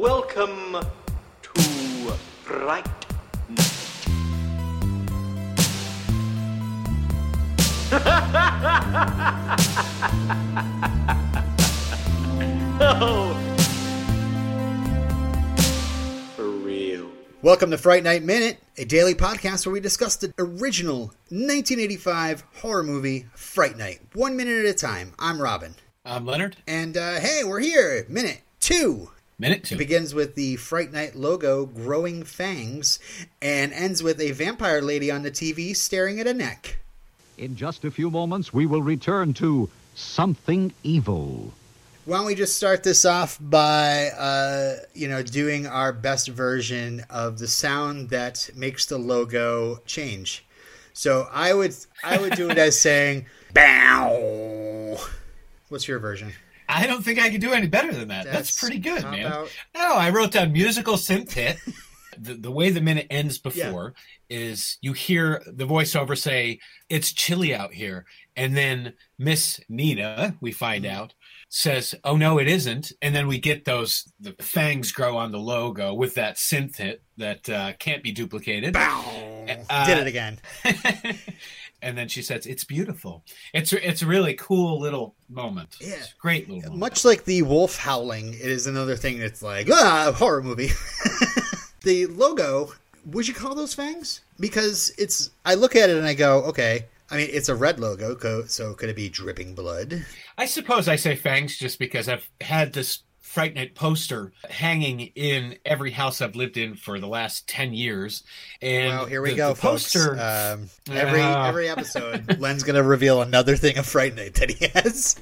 Welcome to Fright oh. For real. Welcome to Fright Night Minute, a daily podcast where we discuss the original 1985 horror movie Fright Night, one minute at a time. I'm Robin. I'm Leonard. And uh, hey, we're here. Minute two. Minute two. It begins with the Fright Night logo growing fangs and ends with a vampire lady on the TV staring at a neck. In just a few moments, we will return to Something Evil. Why don't we just start this off by, uh, you know, doing our best version of the sound that makes the logo change. So I would, I would do it as saying, "Bow." What's your version? I don't think I could do any better than that. That's, That's pretty good, man. about- No, I wrote down musical synth hit. the, the way the minute ends before is you hear the voiceover say, It's chilly out here. And then Miss Nina, we find Mm-hmm. out, says, Oh, no, it isn't. And then we get those, the fangs grow on the logo with that synth hit that uh, can't be duplicated. Bow. Uh, Did it again. and then she says, "It's beautiful." It's it's a really cool little moment. Yeah. It's a great little moment. Much like the wolf howling, it is another thing that's like ah horror movie. the logo, would you call those fangs? Because it's I look at it and I go, okay. I mean, it's a red logo, so could it be dripping blood? I suppose I say fangs just because I've had this Fright Night poster hanging in every house I've lived in for the last ten years. And well, here we the- go, the poster. Um, every Ah. every episode, Len's gonna reveal another thing of Fright Night that he has.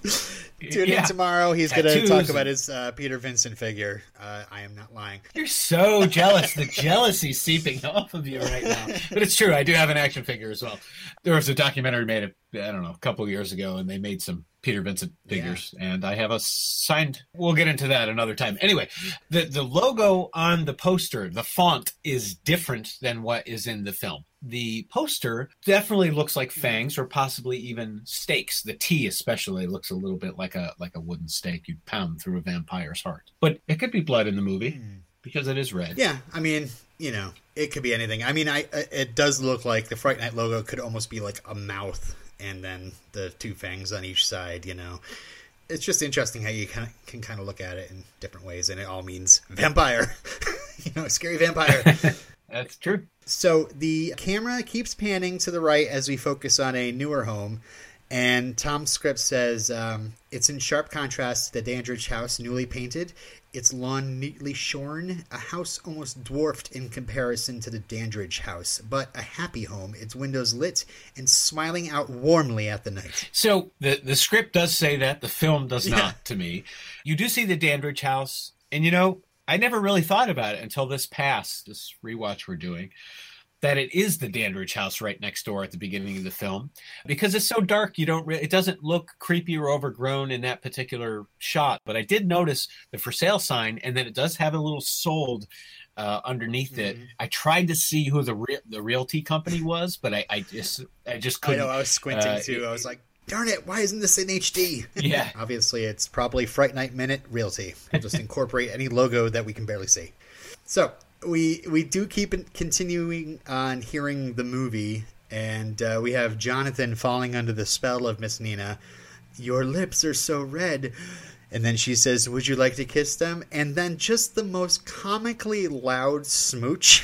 Tune Yeah. in tomorrow. He's gonna talk about his uh, Peter Vincent figure. Uh, I am not lying. You're so jealous. The jealousy seeping off of you right now. But it's true. I do have an action figure as well. There was a documentary made, I don't know, a couple of years ago, and they made some Peter Vincent figures, and I have a signed. We'll get into that another time. Anyway, the the logo on the poster, the font is different than what is in the film. The poster definitely looks like mm-hmm. fangs, or possibly even stakes. The T especially looks a little bit like a like a wooden stake you'd pound through a vampire's heart. But it could be blood in the movie hmm. because it is red. Yeah, I mean, you know, it could be anything. I mean, I I- it does look like the Fright Night logo could almost be like a mouth, and then the two fangs on each side. You know, it's just interesting how you kind of can kind of look at it in different ways, and it all means vampire. you know, scary vampire. That's true. So the camera keeps panning to the right as we focus on a newer home, and Tom's script says um, it's in sharp contrast to the Dandridge house, newly painted. Its lawn neatly shorn, a house almost dwarfed in comparison to the Dandridge house, but a happy home, its windows lit and smiling out warmly at the night. So the the script does say that the film does Yeah. not to me. You do see the Dandridge house, and you know I never really thought about it until this pass, this rewatch we're doing, that it is the Dandridge house right next door at the beginning of the film because it's so dark. You don't re- it doesn't look creepy or overgrown in that particular shot. But I did notice the for sale sign, and then it does have a little sold. Uh, underneath it, Mhm. I tried to see who the re- the realty company was, but I, I just I just I couldn't. know I was squinting uh, too. I was like, darn it, why isn't this in HD? Yeah. Obviously, it's probably Fright Night Minute Realty. We'll just incorporate any logo that we can barely see. So we we do keep continuing on hearing the movie, and uh, we have Jonathan falling under the spell of Miss Nina. Your lips are so red. And then she says, Would you like to kiss them? And then just the most comically loud smooch.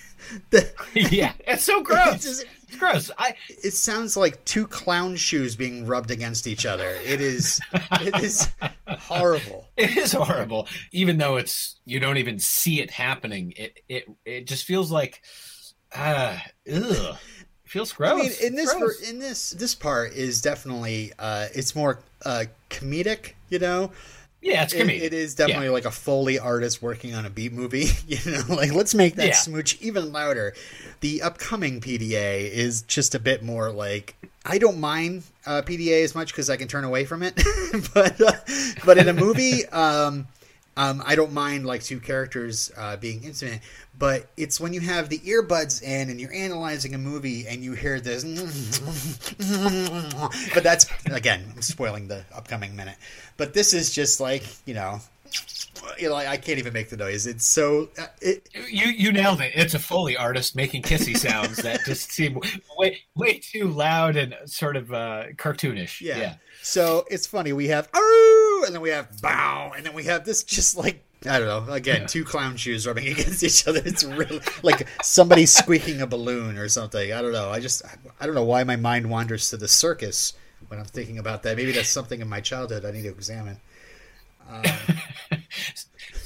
the, yeah, it's so gross. It's- It's gross. I it sounds like two clown shoes being rubbed against each other. It is it is horrible. it is horrible. Even though it's you don't even see it happening. It it it just feels like uh ugh. Feels gross. I mean, in this Gross. in this this part is definitely uh it's more uh comedic, you know. Yeah, it's It, comedic. it is definitely like a foley artist working on a beat movie, you know, like let's make that Yeah. smooch even louder. The upcoming PDA is just a bit more like I don't mind uh, PDA as much because I can turn away from it, but uh, but in a movie, um, Um, I don't mind like two characters uh, being intimate, but it's when you have the earbuds in and you're analyzing a movie and you hear this. but that's again, I'm spoiling the upcoming minute. But this is just like you know, you know, I can't even make the noise. It's so uh, it, You you nailed it. It's a Foley artist making kissy sounds that just seem way way too loud and sort of uh, cartoonish. Yeah. yeah. So it's funny. We have Aroo! And then we have bow, and then we have this just like I don't know. Again, two clown shoes rubbing against each other. It's really like somebody squeaking a balloon or something. I don't know. I just I don't know why my mind wanders to the circus when I'm thinking about that. Maybe that's something in my childhood I need to examine.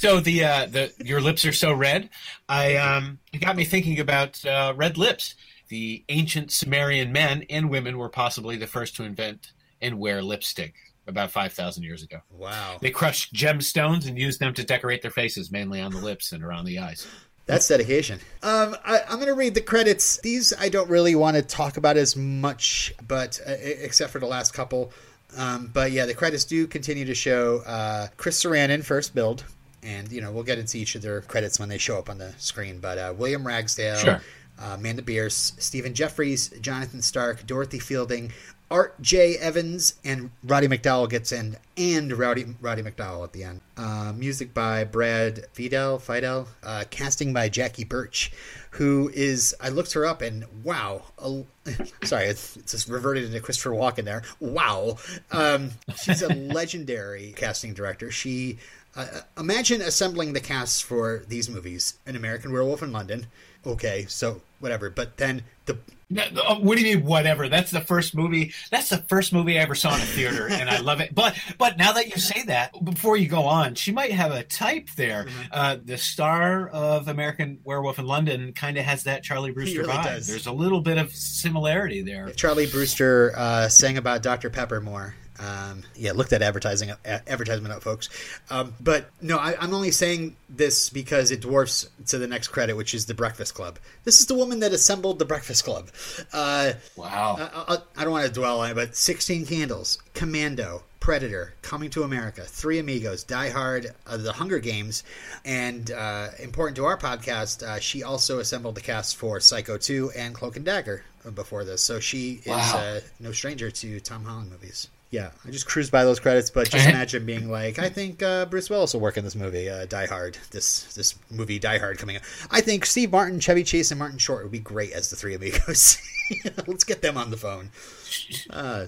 So the uh, the your lips are so red. I um it got me thinking about uh, red lips. The ancient Sumerian men and women were possibly the first to invent and wear lipstick about five thousand years ago. Wow, They crushed gemstones and used them to decorate their faces, mainly on the lips and around the eyes. that's dedication. Um, I, I'm going to read the credits. These I don't really want to talk about as much, but uh, except for the last couple. Um, but yeah, the credits do continue to show uh, Chris Sarandon first build, and you know we'll get into each of their credits when they show up on the screen. But uh, William Ragsdale, Sure. Uh, Amanda Bearse, Stephen Geoffreys, Jonathan Stark, Dorothy Fielding, Art J. Evans, and Roddy McDowall gets in, and Rowdy Roddy McDowall at the end. Uh, music by Brad Fiedel, Fiedel, uh, casting by Jackie Burch, who is I looked her up and wow, a, sorry, it's, it's just reverted into Christopher Walken there. Wow, um, she's a legendary casting director. She uh, imagine assembling the casts for these movies: An American Werewolf in London. Okay, so whatever, but then the No, uh, what do you mean whatever? That's the first movie. That's the first movie I ever saw in a theater, and I love it. But but now that you say that, before you go on, she might have a type there. Mm-hmm. Uh, the star of American Werewolf in London kind of has that Charlie Brewster really vibe. does. There's a little bit of similarity there. Charlie Brewster uh, sang about Dr. Pepper more. Um, yeah, look that advertising up, advertisement up, folks. Um, but no, I, I'm only saying this because it dwarfs to the next credit, which is the Breakfast Club. This is the woman that assembled the Breakfast Club. Uh, Wow. I, I, I don't want to dwell on it, but 16 Candles, Commando, Predator, Coming to America, Three Amigos, Die Hard, uh, The Hunger Games, and uh, important to our podcast, uh, she also assembled the cast for Psycho 2 and Cloak and Dagger before this. So she is Wow. uh, no stranger to Tom Holland movies. Yeah, I just cruised by those credits, but just imagine being like, I think uh, Bruce Willis will work in this movie, uh, Die Hard. This this movie, Die Hard, coming up. I think Steve Martin, Chevy Chase, and Martin Short would be great as the Three Amigos. Let's get them on the phone. Uh,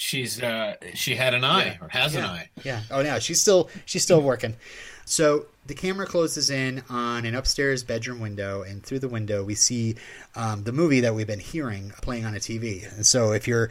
She's uh, she had an eye or has an eye. Yeah. Oh, no, she's still she's still working. So the camera closes in on an upstairs bedroom window, and through the window we see um, the movie that we've been hearing playing on a TV. And so if you're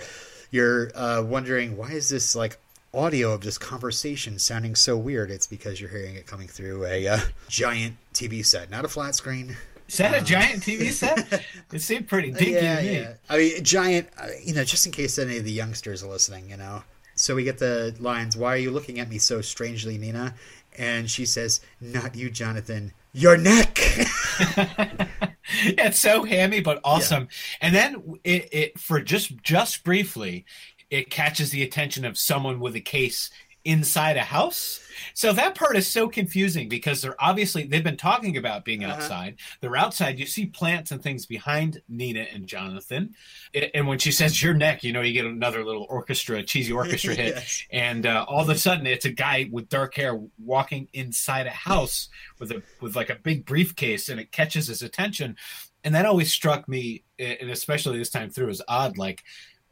you're uh, wondering why is this like audio of this conversation sounding so weird, it's because you're hearing it coming through a uh, giant TV set, not a flat screen. Is that a giant TV set? it seemed pretty dinky yeah, to me. yeah. I mean, giant. uh, You know, just in case any of the youngsters are listening, you know. So we get the lines. Why are you looking at me so strangely, Nina? And she says, "Not you, Jonathan. Your neck." it's so hammy but awesome. And then it, it for just just briefly it catches the attention of someone with a case inside a house. So that part is so confusing because they're obviously they've been talking about being Uh-huh. outside. They're outside. You see plants and things behind nina and jonathan. And when she says your neck you know you get another little orchestra cheesy orchestra hit. Yes. and uh, all of a sudden it's a guy with dark hair walking inside a house with a with like a big briefcase and it catches his attention. And that always struck me and especially this time through as odd like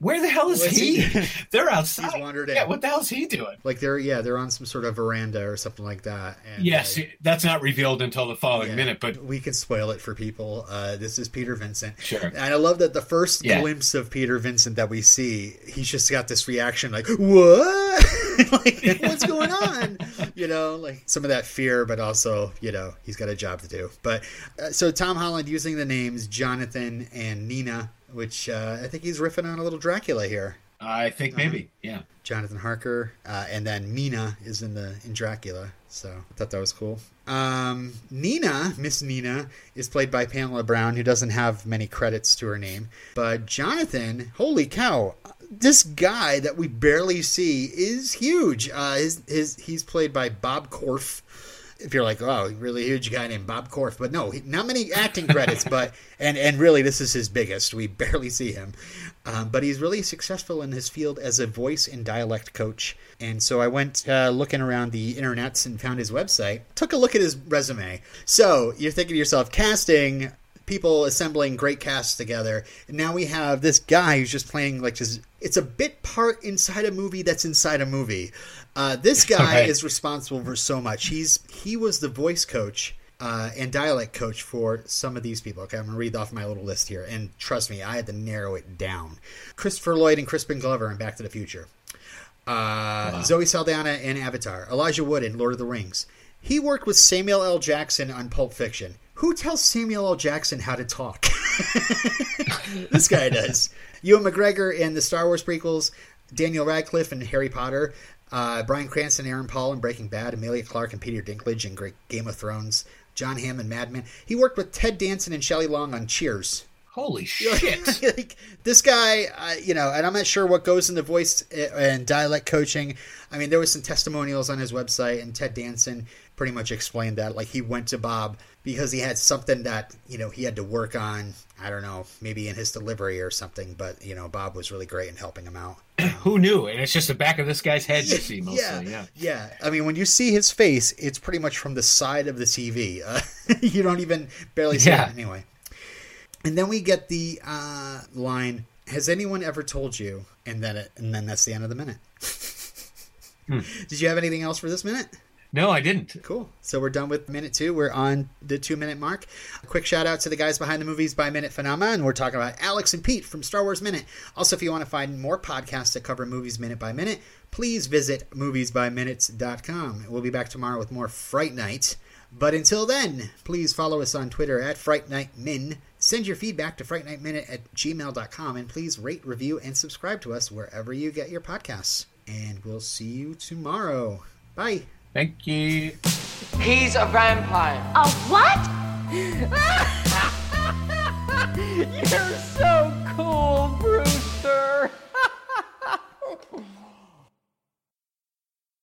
where the hell is What's he? he- they're outside He's wandered in. yeah what the hell's he doing like they're yeah, they're on some sort of veranda or something like that. And, yes uh, that's not revealed until the following yeah, minute but we can spoil it for people. Uh, this is Peter Vincent. Sure. And I love that the first Yeah. glimpse of Peter Vincent that we see, he's just got this reaction like, "What? like, what's going on?" You know, like some of that fear, but also, you know, he's got a job to do. But uh, so Tom Holland using the names Jonathan and Nina, which uh, I think he's riffing on a little Dracula here. I think maybe. Yeah. Jonathan Harker, uh, and then Mina is in the in Dracula. So I thought that was cool. Um, Nina, Miss Nina, is played by Pamela Brown, who doesn't have many credits to her name. But Jonathan, holy cow, this guy that we barely see is huge. Uh, his his he's played by Bob Corff. If you're like, oh, really huge guy named Bob Corff, but no, he- not many acting credits, but and and really this is his biggest. We barely see him, um, but he's really successful in his field as a voice and dialect coach. And so I went uh, looking around the internets and found his website. Took a look at his resume. So you're thinking to yourself, casting people assembling great casts together. And now we have this guy who's just playing like just it's a bit part inside a movie that's inside a movie. Uh, this guy Right. is responsible for so much. He's he was the voice coach uh, and dialect coach for some of these people. Okay, I'm gonna read off my little list here, and trust me, I had to narrow it down. Christopher Lloyd and Crispin Glover in Back to the Future. Uh, Zoe Saldana in Avatar. Elijah Wood in Lord of the Rings. He worked with Samuel L. Jackson on Pulp Fiction. Who tells Samuel L. Jackson how to talk? this guy does. Ewan McGregor in the Star Wars prequels. Daniel Radcliffe in Harry Potter. Uh, Bryan Cranston, Aaron Paul in Breaking Bad. Emilia Clarke and Peter Dinklage in Great Game of Thrones. Jon Hamm in Mad Men. He worked with Ted Danson and Shelley Long on Cheers. Holy shit. like this guy, uh, you know, and I'm not sure what goes into voice uh, and dialect coaching. I mean, there was some testimonials on his website, and Ted Danson pretty much explained that. Like he went to Bob because he had something that you know he had to work on. I don't know, maybe in his delivery or something. But you know, Bob was really great in helping him out. Who knew? And it's just the back of this guy's head you see mostly. yeah, Yeah. yeah. I mean, when you see his face, it's pretty much from the side of the TV. Uh, you don't even barely see Yeah. it anyway. And then we get the uh, line: "Has anyone ever told you?" And then it, and then that's the end of the minute. Hmm. Did you have anything else for this minute? No, I didn't. Cool. So we're done with minute two. We're on the two minute mark. A quick shout out to the guys behind the movies by minute phenomena. And we're talking about Alex and Pete from Star Wars Minute. Also, if you want to find more podcasts that cover movies minute by minute, please visit moviesbyminutes.com. We'll be back tomorrow with more Fright Night. But until then, please follow us on Twitter at Fright Night Min. Send your feedback to frightnightminute at gmail.com. And please rate, review, and subscribe to us wherever you get your podcasts. And we'll see you tomorrow. Bye. Thank you. He's a vampire. A what? You're so